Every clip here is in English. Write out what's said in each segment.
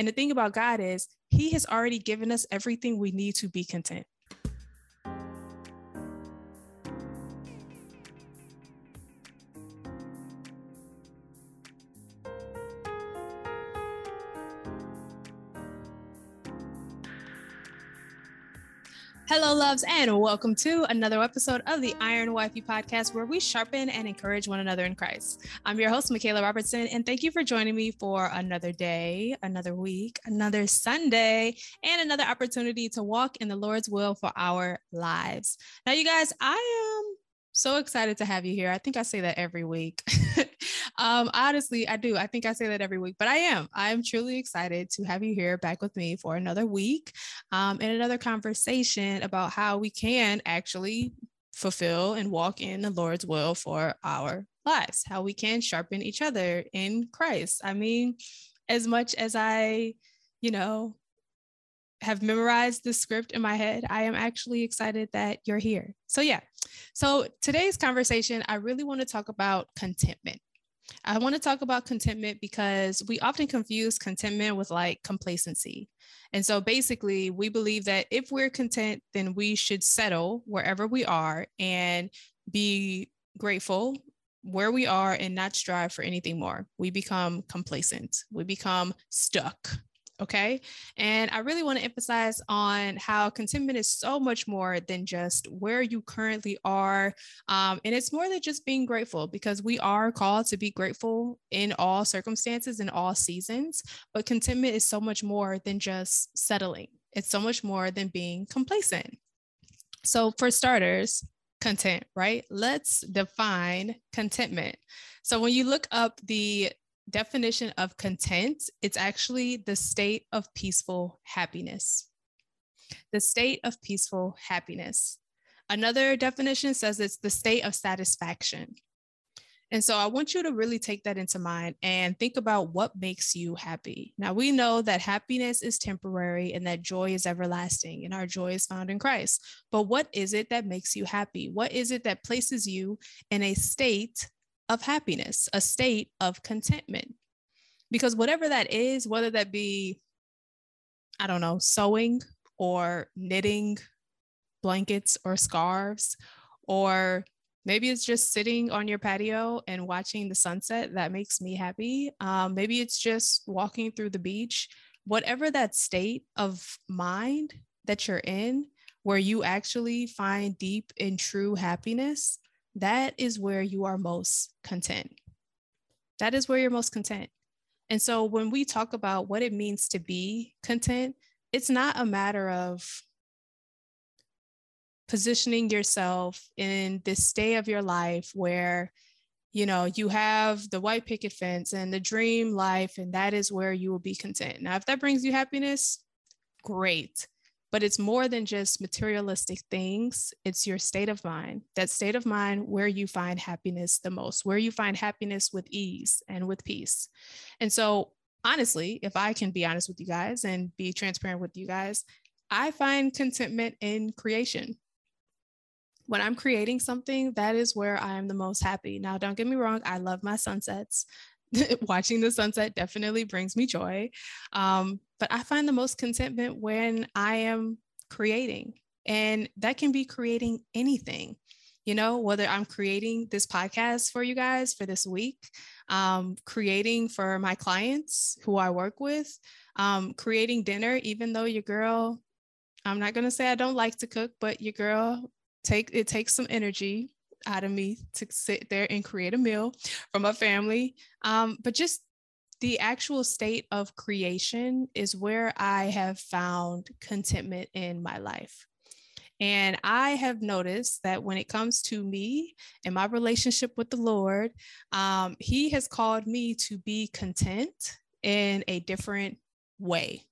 And the thing about God is, He has already given us everything we need to be content. Hello, loves, and welcome to another episode of the Iron Wifey podcast, where we sharpen and encourage one another in Christ. I'm your host, Michaela Robertson, and thank you for joining me for another day, another week, another Sunday, and another opportunity to walk in the Lord's will for our lives. Now, you guys, I am so excited to have you here. I think I say that every week. um, honestly, I do. I think I say that every week, but I am. I am truly excited to have you here back with me for another week um, and another conversation about how we can actually fulfill and walk in the Lord's will for our lives, how we can sharpen each other in Christ. I mean, as much as I, you know, have memorized the script in my head, I am actually excited that you're here. So, yeah. So, today's conversation, I really want to talk about contentment. I want to talk about contentment because we often confuse contentment with like complacency. And so basically, we believe that if we're content, then we should settle wherever we are and be grateful where we are and not strive for anything more. We become complacent, we become stuck Okay. And I really want to emphasize on how contentment is so much more than just where you currently are. Um, and it's more than just being grateful because we are called to be grateful in all circumstances, in all seasons. But contentment is so much more than just settling, it's so much more than being complacent. So, for starters, content, right? Let's define contentment. So, when you look up the definition of content, it's actually the state of peaceful happiness. The state of peaceful happiness. Another definition says it's the state of satisfaction. And so I want you to really take that into mind and think about what makes you happy. Now, we know that happiness is temporary and that joy is everlasting, and our joy is found in Christ. But what is it that makes you happy? What is it that places you in a state of happiness, a state of contentment. Because whatever that is, whether that be, I don't know, sewing or knitting blankets or scarves, or maybe it's just sitting on your patio and watching the sunset that makes me happy. Um, maybe it's just walking through the beach. Whatever that state of mind that you're in, where you actually find deep and true happiness, that is where you are most content. That is where you're most content. And so when we talk about what it means to be content, it's not a matter of positioning yourself in this state of your life where you know you have the white picket fence and the dream life and that is where you will be content now if that brings you happiness great but it's more than just materialistic things. It's your state of mind, that state of mind where you find happiness the most, where you find happiness with ease and with peace. And so, honestly, if I can be honest with you guys and be transparent with you guys, I find contentment in creation. When I'm creating something, that is where I am the most happy. Now, don't get me wrong, I love my sunsets. watching the sunset definitely brings me joy. Um, but I find the most contentment when I am creating, and that can be creating anything. You know, whether I'm creating this podcast for you guys for this week, um, creating for my clients who I work with, um, creating dinner, even though your girl, I'm not going to say I don't like to cook, but your girl take it takes some energy out of me to sit there and create a meal for my family. Um, but just the actual state of creation is where I have found contentment in my life. And I have noticed that when it comes to me and my relationship with the Lord, um, He has called me to be content in a different way.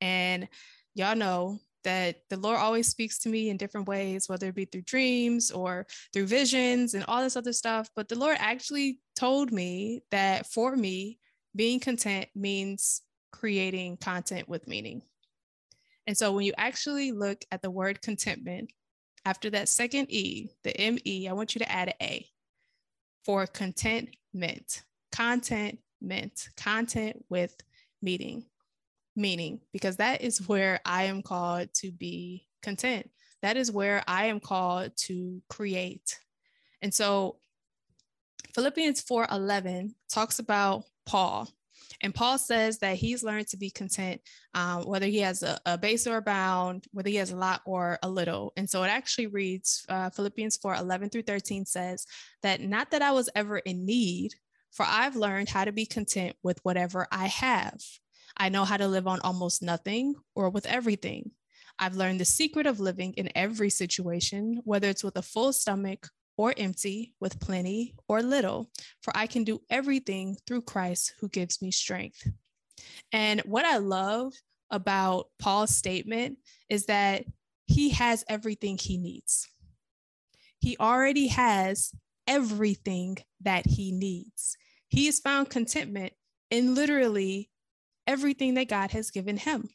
And y'all know that the Lord always speaks to me in different ways, whether it be through dreams or through visions and all this other stuff. But the Lord actually told me that for me, being content means creating content with meaning. And so when you actually look at the word contentment, after that second E, the M E, I want you to add an A for contentment, content meant, content with meaning. Meaning because that is where I am called to be content. That is where I am called to create. And so Philippians 4:11 talks about Paul. And Paul says that he's learned to be content, um, whether he has a, a, base or a bound, whether he has a lot or a little. And so it actually reads uh, Philippians 4 11 through 13 says that not that I was ever in need, for I've learned how to be content with whatever I have. I know how to live on almost nothing or with everything. I've learned the secret of living in every situation, whether it's with a full stomach or empty, with plenty or little, for I can do everything through Christ who gives me strength. And what I love about Paul's statement is that he has everything he needs. He already has everything that he needs. He has found contentment in literally everything that God has given him.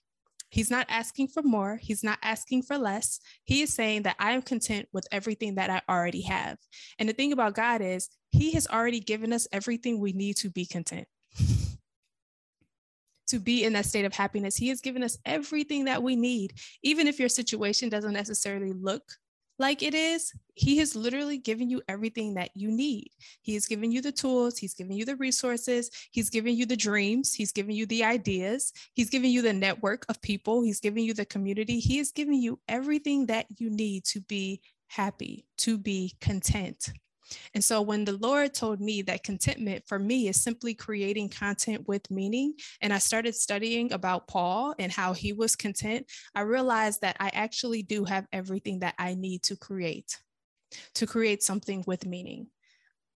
He's not asking for more. He's not asking for less. He is saying that I am content with everything that I already have. And the thing about God is, He has already given us everything we need to be content. to be in that state of happiness. He has given us everything that we need. Even if your situation doesn't necessarily look like it is, he has literally given you everything that you need. He has given you the tools, he's given you the resources, he's given you the dreams, he's given you the ideas, he's given you the network of people, he's given you the community. He has given you everything that you need to be happy, to be content. And so when the Lord told me that contentment for me is simply creating content with meaning, and I started studying about Paul and how he was content, I realized that I actually do have everything that I need to create, to create something with meaning.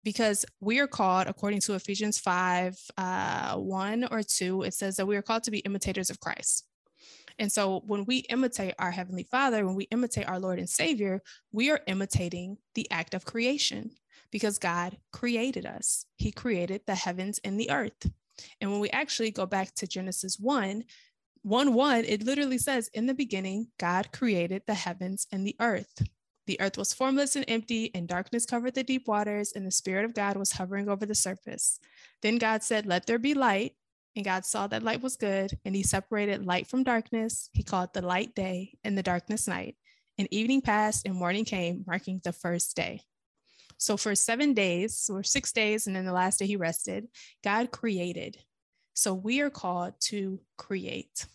Because we are called, according to Ephesians 5 uh, 1 or 2, it says that we are called to be imitators of Christ. And so when we imitate our Heavenly Father, when we imitate our Lord and Savior, we are imitating the act of creation because God created us. He created the heavens and the earth. And when we actually go back to Genesis 1, 1 1, it literally says, In the beginning, God created the heavens and the earth. The earth was formless and empty, and darkness covered the deep waters, and the Spirit of God was hovering over the surface. Then God said, Let there be light. And God saw that light was good, and He separated light from darkness. He called the light day and the darkness night. And evening passed, and morning came, marking the first day. So for seven days or six days, and then the last day he rested, God created. So we are called to create.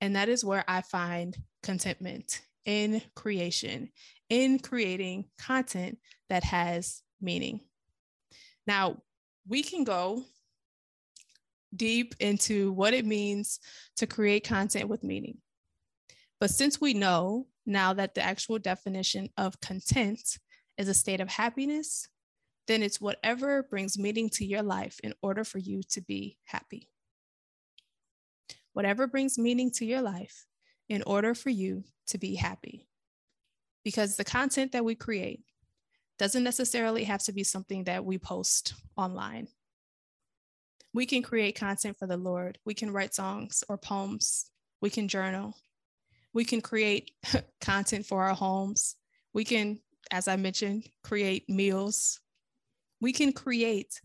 And that is where I find contentment in creation, in creating content that has meaning. Now, we can go deep into what it means to create content with meaning. But since we know now that the actual definition of content is a state of happiness, then it's whatever brings meaning to your life in order for you to be happy. Whatever brings meaning to your life in order for you to be happy. Because the content that we create doesn't necessarily have to be something that we post online. We can create content for the Lord. We can write songs or poems. We can journal. We can create content for our homes. We can as I mentioned, create meals. We can create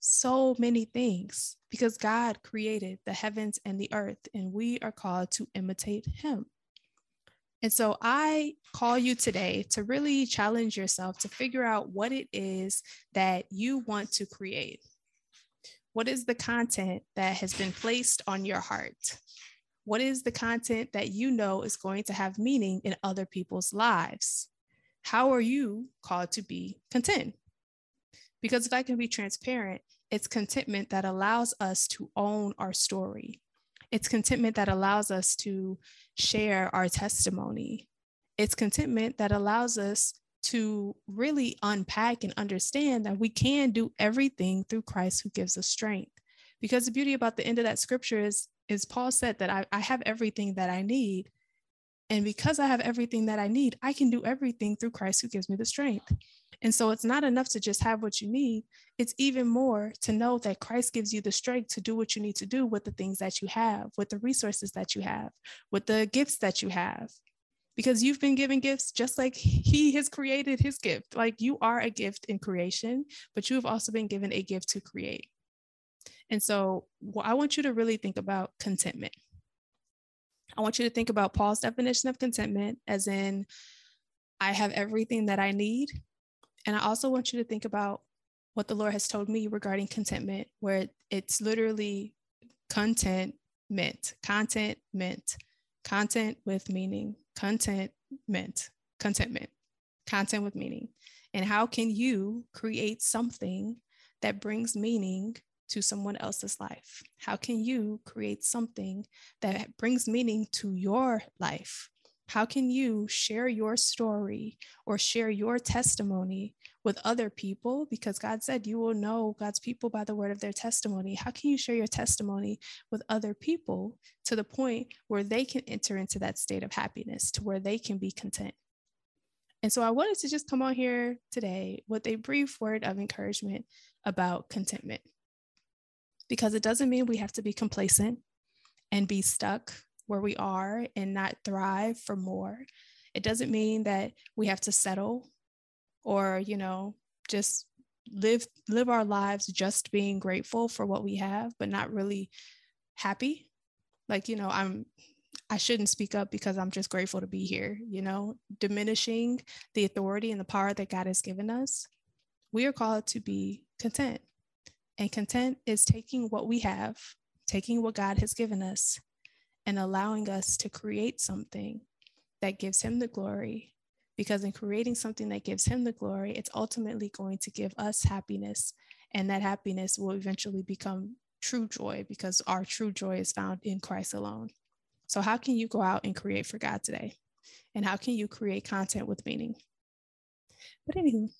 so many things because God created the heavens and the earth, and we are called to imitate Him. And so I call you today to really challenge yourself to figure out what it is that you want to create. What is the content that has been placed on your heart? What is the content that you know is going to have meaning in other people's lives? how are you called to be content? Because if I can be transparent, it's contentment that allows us to own our story. It's contentment that allows us to share our testimony. It's contentment that allows us to really unpack and understand that we can do everything through Christ who gives us strength. Because the beauty about the end of that scripture is, is Paul said that I, I have everything that I need and because I have everything that I need, I can do everything through Christ who gives me the strength. And so it's not enough to just have what you need. It's even more to know that Christ gives you the strength to do what you need to do with the things that you have, with the resources that you have, with the gifts that you have. Because you've been given gifts just like He has created His gift. Like you are a gift in creation, but you have also been given a gift to create. And so I want you to really think about contentment I want you to think about Paul's definition of contentment, as in, I have everything that I need. And I also want you to think about what the Lord has told me regarding contentment, where it's literally content meant, content meant, content with meaning, content meant, contentment, content with meaning. And how can you create something that brings meaning to someone else's life? How can you create something that brings meaning to your life? How can you share your story or share your testimony with other people? Because God said you will know God's people by the word of their testimony. How can you share your testimony with other people to the point where they can enter into that state of happiness, to where they can be content? And so I wanted to just come on here today with a brief word of encouragement about contentment. Because it doesn't mean we have to be complacent and be stuck where we are and not thrive for more. It doesn't mean that we have to settle or, you know, just live live our lives just being grateful for what we have but not really happy. Like, you know, I'm I shouldn't speak up because I'm just grateful to be here, you know, diminishing the authority and the power that God has given us. We are called to be content. And content is taking what we have, taking what God has given us, and allowing us to create something that gives Him the glory. Because in creating something that gives Him the glory, it's ultimately going to give us happiness. And that happiness will eventually become true joy because our true joy is found in Christ alone. So, how can you go out and create for God today? And how can you create content with meaning? But anywho,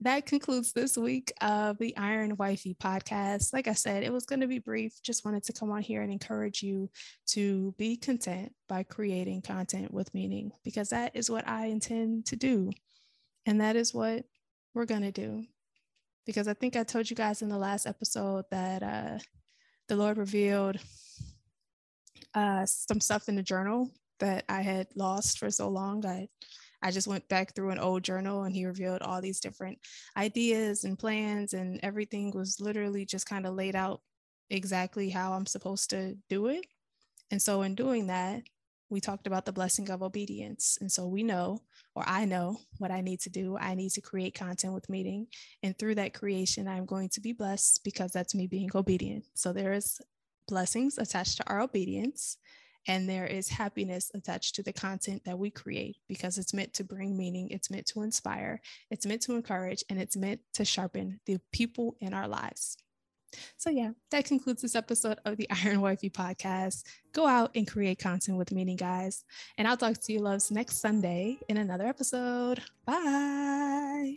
that concludes this week of the Iron Wifey podcast. Like I said, it was going to be brief. Just wanted to come on here and encourage you to be content by creating content with meaning, because that is what I intend to do. And that is what we're going to do. Because I think I told you guys in the last episode that uh, the Lord revealed uh, some stuff in the journal that I had lost for so long. I I just went back through an old journal and he revealed all these different ideas and plans, and everything was literally just kind of laid out exactly how I'm supposed to do it. And so, in doing that, we talked about the blessing of obedience. And so we know, or I know what I need to do. I need to create content with meaning. And through that creation, I'm going to be blessed because that's me being obedient. So there is blessings attached to our obedience and there is happiness attached to the content that we create because it's meant to bring meaning, it's meant to inspire, it's meant to encourage, and it's meant to sharpen the people in our lives. So, yeah, that concludes this episode of the Iron Wifey podcast. Go out and create content with meaning, guys. And I'll talk to you, loves, next Sunday in another episode. Bye.